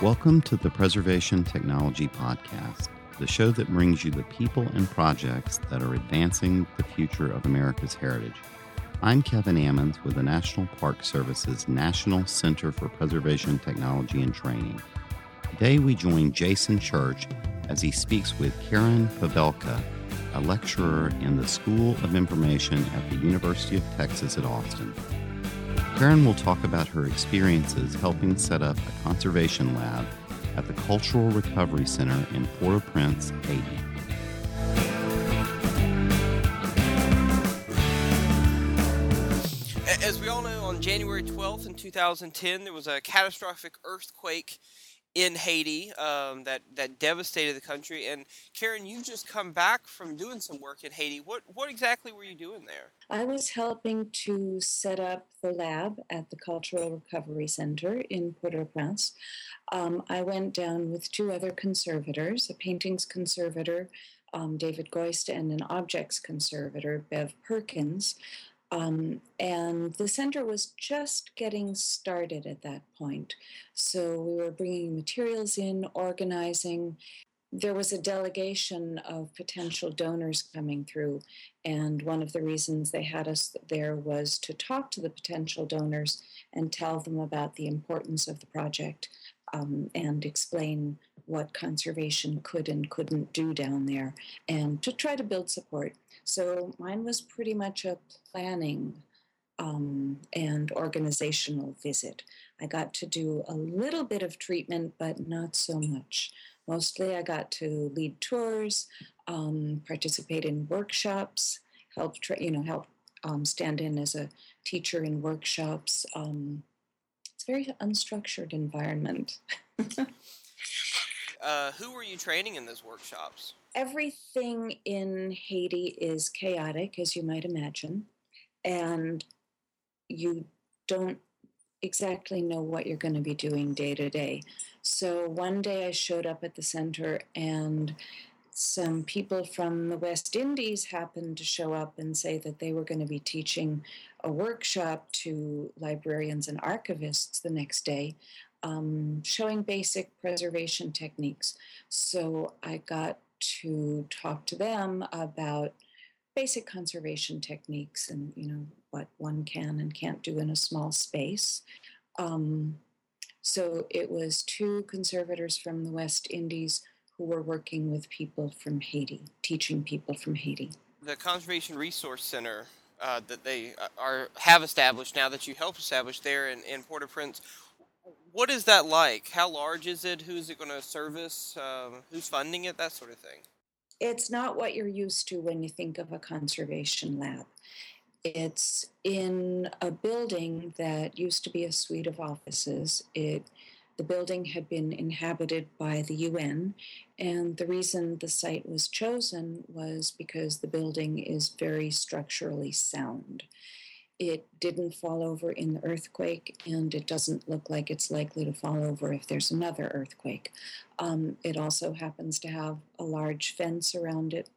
Welcome to the Preservation Technology Podcast, the show that brings you the people and projects that are advancing the future of America's heritage. I'm Kevin Ammons with the National Park Service's National Center for Preservation Technology and Training. Today we join Jason Church as he speaks with Karen Pavelka, a lecturer in the School of Information at the University of Texas at Austin. Karen will talk about her experiences helping set up a conservation lab at the Cultural Recovery Center in Port au Prince, Haiti. As we all know, on January 12th in 2010, there was a catastrophic earthquake in Haiti um, that that devastated the country. And Karen, you've just come back from doing some work in Haiti. What what exactly were you doing there? I was helping to set up the lab at the Cultural Recovery Center in Port-au-Prince. Um, I went down with two other conservators, a paintings conservator, um, David Goist, and an objects conservator, Bev Perkins. Um, and the center was just getting started at that point. So we were bringing materials in, organizing. There was a delegation of potential donors coming through. And one of the reasons they had us there was to talk to the potential donors and tell them about the importance of the project um, and explain what conservation could and couldn't do down there and to try to build support. So mine was pretty much a planning um, and organizational visit. I got to do a little bit of treatment, but not so much. Mostly, I got to lead tours, um, participate in workshops, help tra- you know help um, stand in as a teacher in workshops. Um, it's a very unstructured environment. uh, who were you training in those workshops? everything in Haiti is chaotic, as you might imagine, and you don't exactly know what you're going to be doing day to day. So one day I showed up at the center and some people from the West Indies happened to show up and say that they were going to be teaching a workshop to librarians and archivists the next day, um, showing basic preservation techniques. So I got to talk to them about basic conservation techniques and you know what one can and can't do in a small space. Um, so it was two conservators from the West Indies who were working with people from Haiti, teaching people from Haiti. The Conservation Resource Center uh, that they uh, are have established now that you helped establish there in, in Port-au-Prince what is that like? How large is it? Who's it going to service? Um, who's funding it? That sort of thing. It's not what you're used to when you think of a conservation lab. It's in a building that used to be a suite of offices. It the building had been inhabited by the UN, and the reason the site was chosen was because the building is very structurally sound. It didn't fall over in the earthquake, and it doesn't look like it's likely to fall over if there's another earthquake. Um, it also happens to have a large fence around it,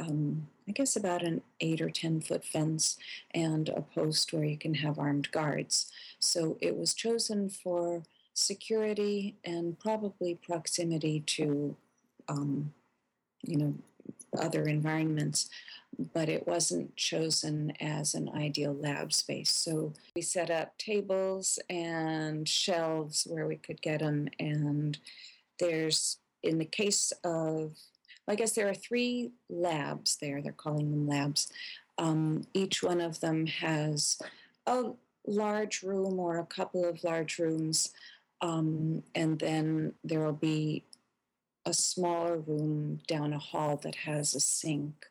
um, I guess about an eight or 10 foot fence, and a post where you can have armed guards. So it was chosen for security and probably proximity to, um, you know, other environments but it wasn't chosen as an ideal lab space. So we set up tables and shelves where we could get them. And there's, in the case of, I guess there are three labs there, they're calling them labs. Um, each one of them has a large room or a couple of large rooms. Um, and then there will be a smaller room down a hall that has a sink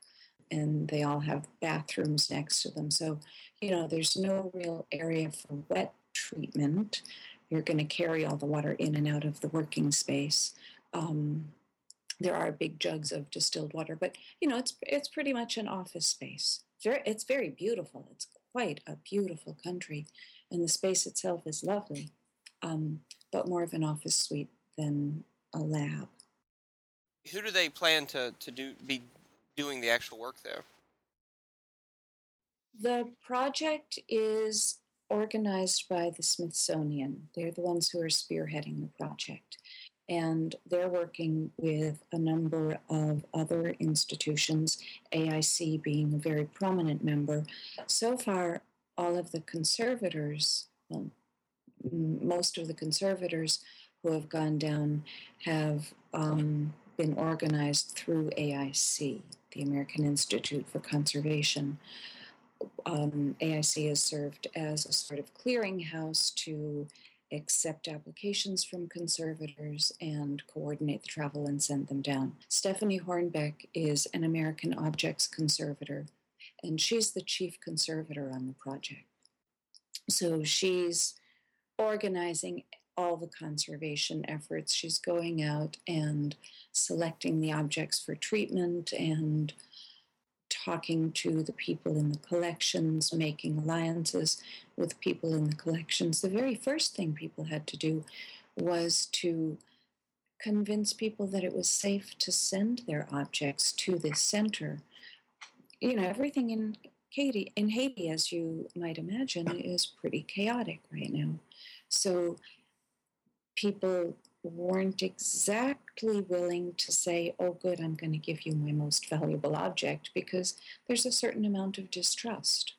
and they all have bathrooms next to them. So, you know, there's no real area for wet treatment. You're going to carry all the water in and out of the working space. Um, there are big jugs of distilled water, but you know, it's it's pretty much an office space. It's very, beautiful. It's quite a beautiful country, and the space itself is lovely, um, but more of an office suite than a lab. Who do they plan to, to do be doing the actual work there? The project is organized by the Smithsonian. They're the ones who are spearheading the project. And they're working with a number of other institutions, AIC being a very prominent member. So far, all of the conservators, well, most of the conservators who have gone down have um, been organized through AIC, the American Institute for Conservation. Um, AIC has served as a sort of clearinghouse to accept applications from conservators and coordinate the travel and send them down. Stephanie Hornbeck is an American Objects conservator, and she's the chief conservator on the project. So she's organizing all the conservation efforts. She's going out and selecting the objects for treatment and talking to the people in the collections, making alliances with people in the collections. The very first thing people had to do was to convince people that it was safe to send their objects to this center. You know, everything in Haiti, in Haiti, as you might imagine, is pretty chaotic right now. So people weren't exactly willing to say, oh, good, I'm going to give you my most valuable object, because there's a certain amount of distrust.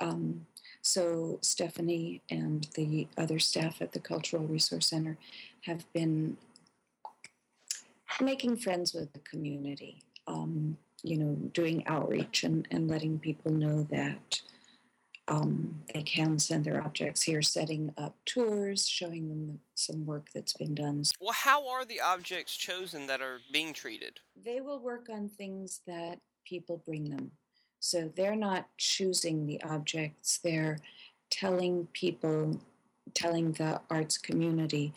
Um, so, Stephanie and the other staff at the Cultural Resource Center have been making friends with the community, um, you know, doing outreach and, and letting people know that um, they can send their objects here, setting up tours, showing them some work that's been done. Well, how are the objects chosen that are being treated? They will work on things that people bring them. So they're not choosing the objects, they're telling people, telling the arts community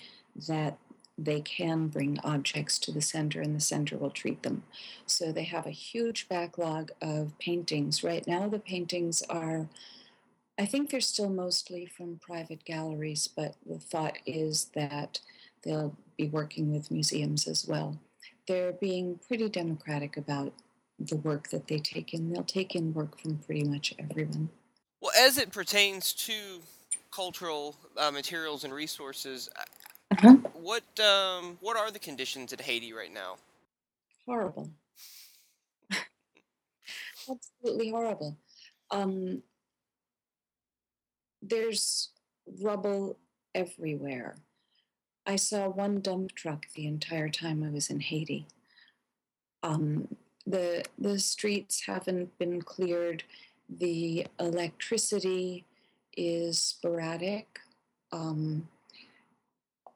that they can bring objects to the center and the center will treat them. So they have a huge backlog of paintings. Right now, the paintings are I think they're still mostly from private galleries, but the thought is that they'll be working with museums as well. They're being pretty democratic about the work that they take in. They'll take in work from pretty much everyone. Well, as it pertains to cultural uh, materials and resources, uh, uh-huh. what um, what are the conditions in Haiti right now? Horrible. Absolutely horrible. Um, there's rubble everywhere. I saw one dump truck the entire time I was in Haiti. Um, the the streets haven't been cleared. The electricity is sporadic. Um,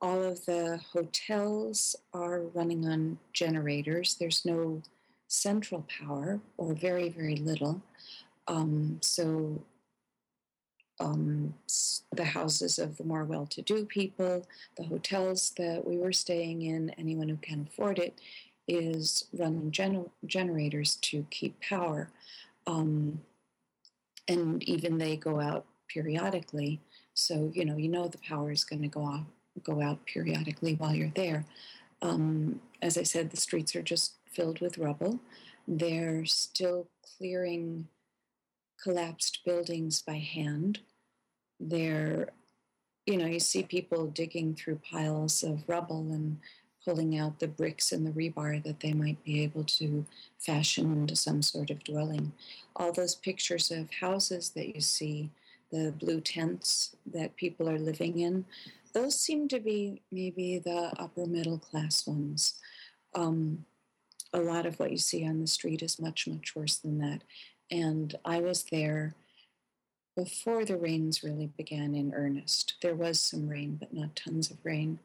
all of the hotels are running on generators. There's no central power, or very very little. Um, so um, the houses of the more well to do people, the hotels that we were staying in, anyone who can afford it, is running gener- generators to keep power. Um, and even they go out periodically. So, you know, you know the power is going to go off, go out periodically while you're there. Um, as I said, the streets are just filled with rubble. They're still clearing collapsed buildings by hand they're, you know, you see people digging through piles of rubble and pulling out the bricks and the rebar that they might be able to fashion into some sort of dwelling. All those pictures of houses that you see, the blue tents that people are living in, those seem to be maybe the upper middle class ones. Um, a lot of what you see on the street is much, much worse than that. And I was there before the rains really began in earnest. There was some rain, but not tons of rain.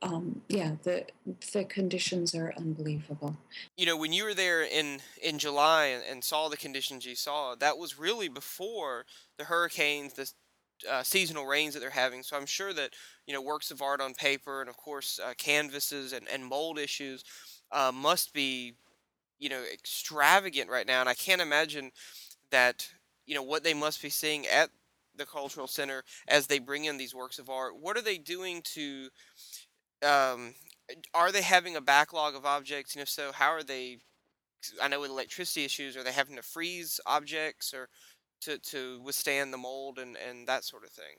Um, yeah, the the conditions are unbelievable. You know, when you were there in in July and, and saw the conditions you saw, that was really before the hurricanes, the uh, seasonal rains that they're having. So I'm sure that you know works of art on paper and of course uh, canvases and, and mold issues uh, must be you know extravagant right now, and I can't imagine that you know what they must be seeing at the cultural center as they bring in these works of art what are they doing to um, are they having a backlog of objects and if so how are they i know with electricity issues are they having to freeze objects or to, to withstand the mold and, and that sort of thing.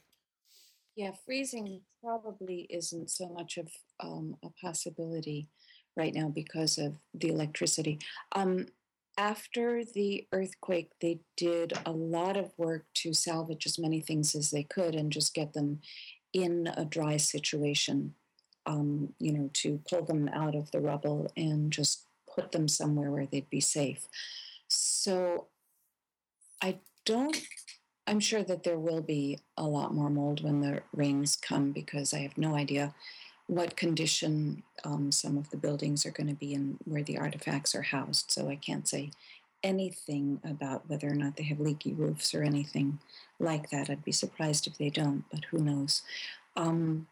Yeah, freezing probably isn't so much of um, a possibility right now because of the electricity. Um, after the earthquake, they did a lot of work to salvage as many things as they could and just get them in a dry situation, um, you know, to pull them out of the rubble and just put them somewhere where they'd be safe. So I don't, I'm sure that there will be a lot more mold when the rains come because I have no idea what condition um, some of the buildings are going to be in where the artifacts are housed. So I can't say anything about whether or not they have leaky roofs or anything like that. I'd be surprised if they don't, but who knows. Um,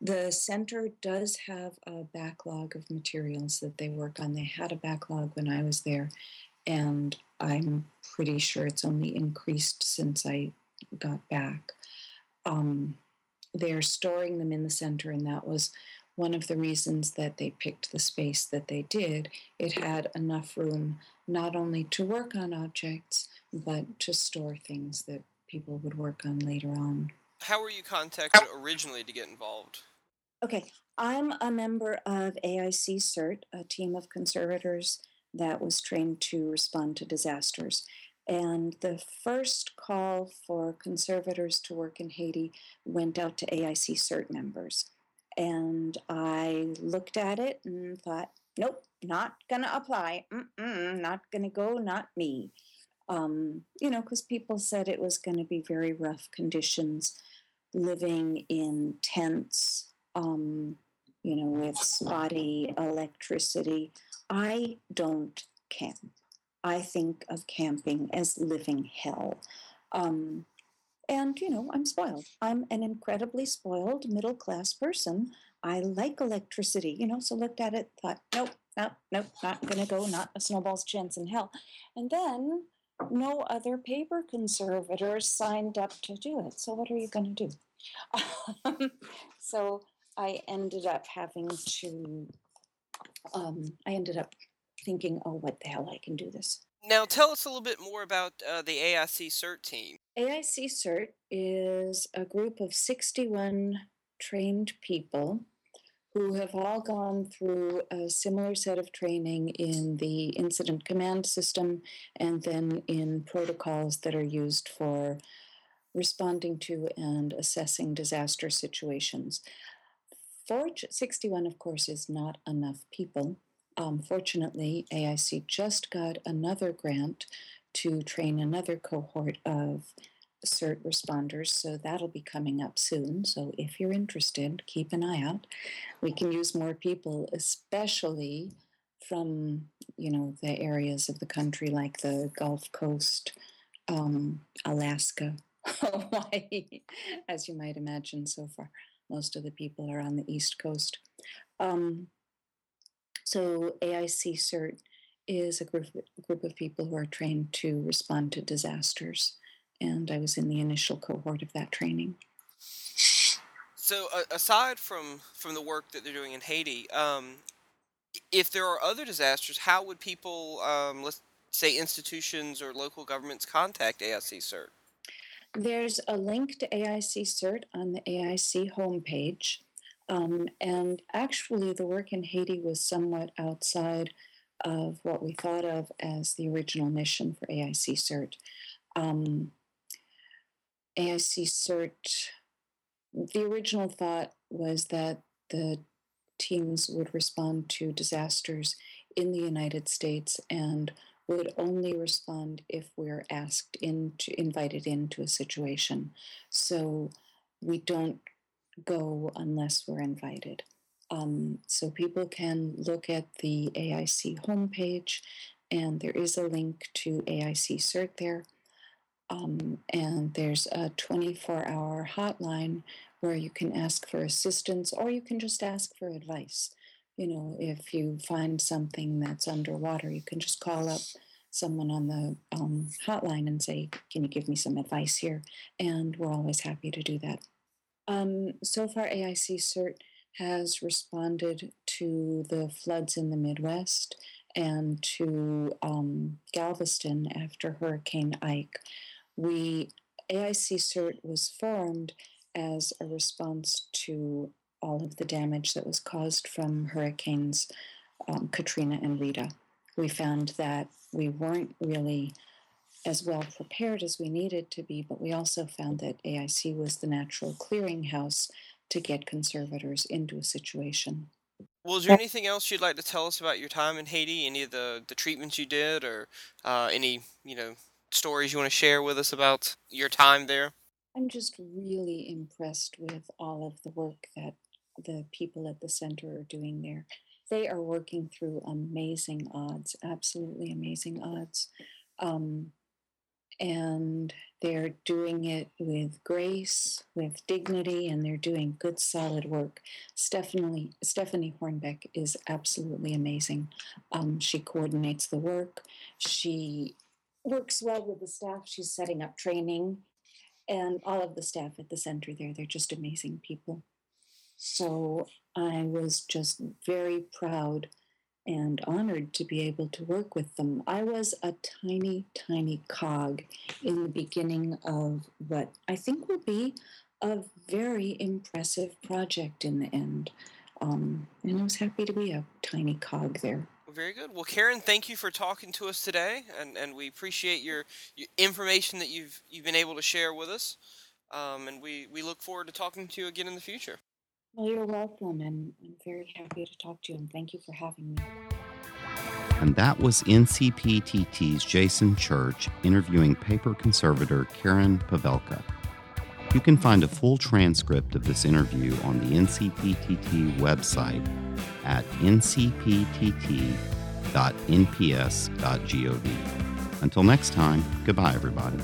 the center does have a backlog of materials that they work on. They had a backlog when I was there, and I'm pretty sure it's only increased since I got back. Um, they're storing them in the center, and that was one of the reasons that they picked the space that they did. It had enough room not only to work on objects, but to store things that people would work on later on. How were you contacted originally to get involved? Okay, I'm a member of AIC CERT, a team of conservators that was trained to respond to disasters. And the first call for conservators to work in Haiti went out to AIC CERT members. And I looked at it and thought, nope, not going to apply. Mm-mm, not going to go, not me. Um, you know, because people said it was going to be very rough conditions living in tents, um, you know, with spotty electricity. I don't camp. I think of camping as living hell. Um, and, you know, I'm spoiled. I'm an incredibly spoiled middle class person. I like electricity, you know, so looked at it, thought, nope, nope, nope, not going to go, not a snowball's chance in hell. And then no other paper conservators signed up to do it. So what are you going to do? so I ended up having to, um, I ended up thinking, oh, what the hell, I can do this. Now, tell us a little bit more about uh, the AIC CERT team. AIC CERT is a group of 61 trained people who have all gone through a similar set of training in the incident command system and then in protocols that are used for responding to and assessing disaster situations. For 61, of course, is not enough people. Um, fortunately, AIC just got another grant to train another cohort of CERT responders, so that'll be coming up soon. So if you're interested, keep an eye out. We can use more people, especially from you know the areas of the country like the Gulf Coast, um, Alaska, Hawaii, as you might imagine. So far, most of the people are on the East Coast. Um, so AIC CERT is a group, group of people who are trained to respond to disasters, and I was in the initial cohort of that training. So, uh, aside from from the work that they're doing in Haiti, um, if there are other disasters, how would people, um, let's say, institutions or local governments contact AIC CERT? There's a link to AIC CERT on the AIC homepage. Um, and actually, the work in Haiti was somewhat outside of what we thought of as the original mission for AIC CERT. Um, AIC CERT, the original thought was that the teams would respond to disasters in the United States and would only respond if we're asked into invited into a situation. So we don't go unless we're invited. Um, so people can look at the AIC homepage, and there is a link to AIC CERT there. Um, and there's a 24 hour hotline where you can ask for assistance or you can just ask for advice. You know, if you find something that's underwater, you can just call up someone on the um, hotline and say, Can you give me some advice here? And we're always happy to do that. Um, so far, AIC CERT has responded to the floods in the Midwest and to um, Galveston after Hurricane Ike. We AIC CERT was formed as a response to all of the damage that was caused from hurricanes um, Katrina and Rita. We found that we weren't really as well prepared as we needed to be, but we also found that AIC was the natural clearinghouse to get conservators into a situation. Well, is there anything else you'd like to tell us about your time in Haiti? Any of the, the treatments you did, or uh, any you know stories you want to share with us about your time there? I'm just really impressed with all of the work that the people at the center are doing there. They are working through amazing odds, absolutely amazing odds. Um, and they're doing it with grace, with dignity, and they're doing good, solid work. Stephanie Stephanie Hornbeck is absolutely amazing. Um, she coordinates the work. She works well with the staff. She's setting up training, and all of the staff at the center there. They're just amazing people. So I was just very proud and honored to be able to work with them. I was a tiny, tiny cog in the beginning of what I think will be a very impressive project in the end. Um, and I was happy to be a tiny cog there. Very good. Well, Karen, thank you for talking to us today, and, and we appreciate your, your information that you've you've been able to share with us. Um, and we, we look forward to talking to you again in the future. Well, you're welcome, and I'm very happy to talk to you, and thank you for having me. And that was NCPTT's Jason Church interviewing paper conservator Karen Pavelka. You can find a full transcript of this interview on the NCPTT website at ncptt.nps.gov. Until next time, goodbye, everybody.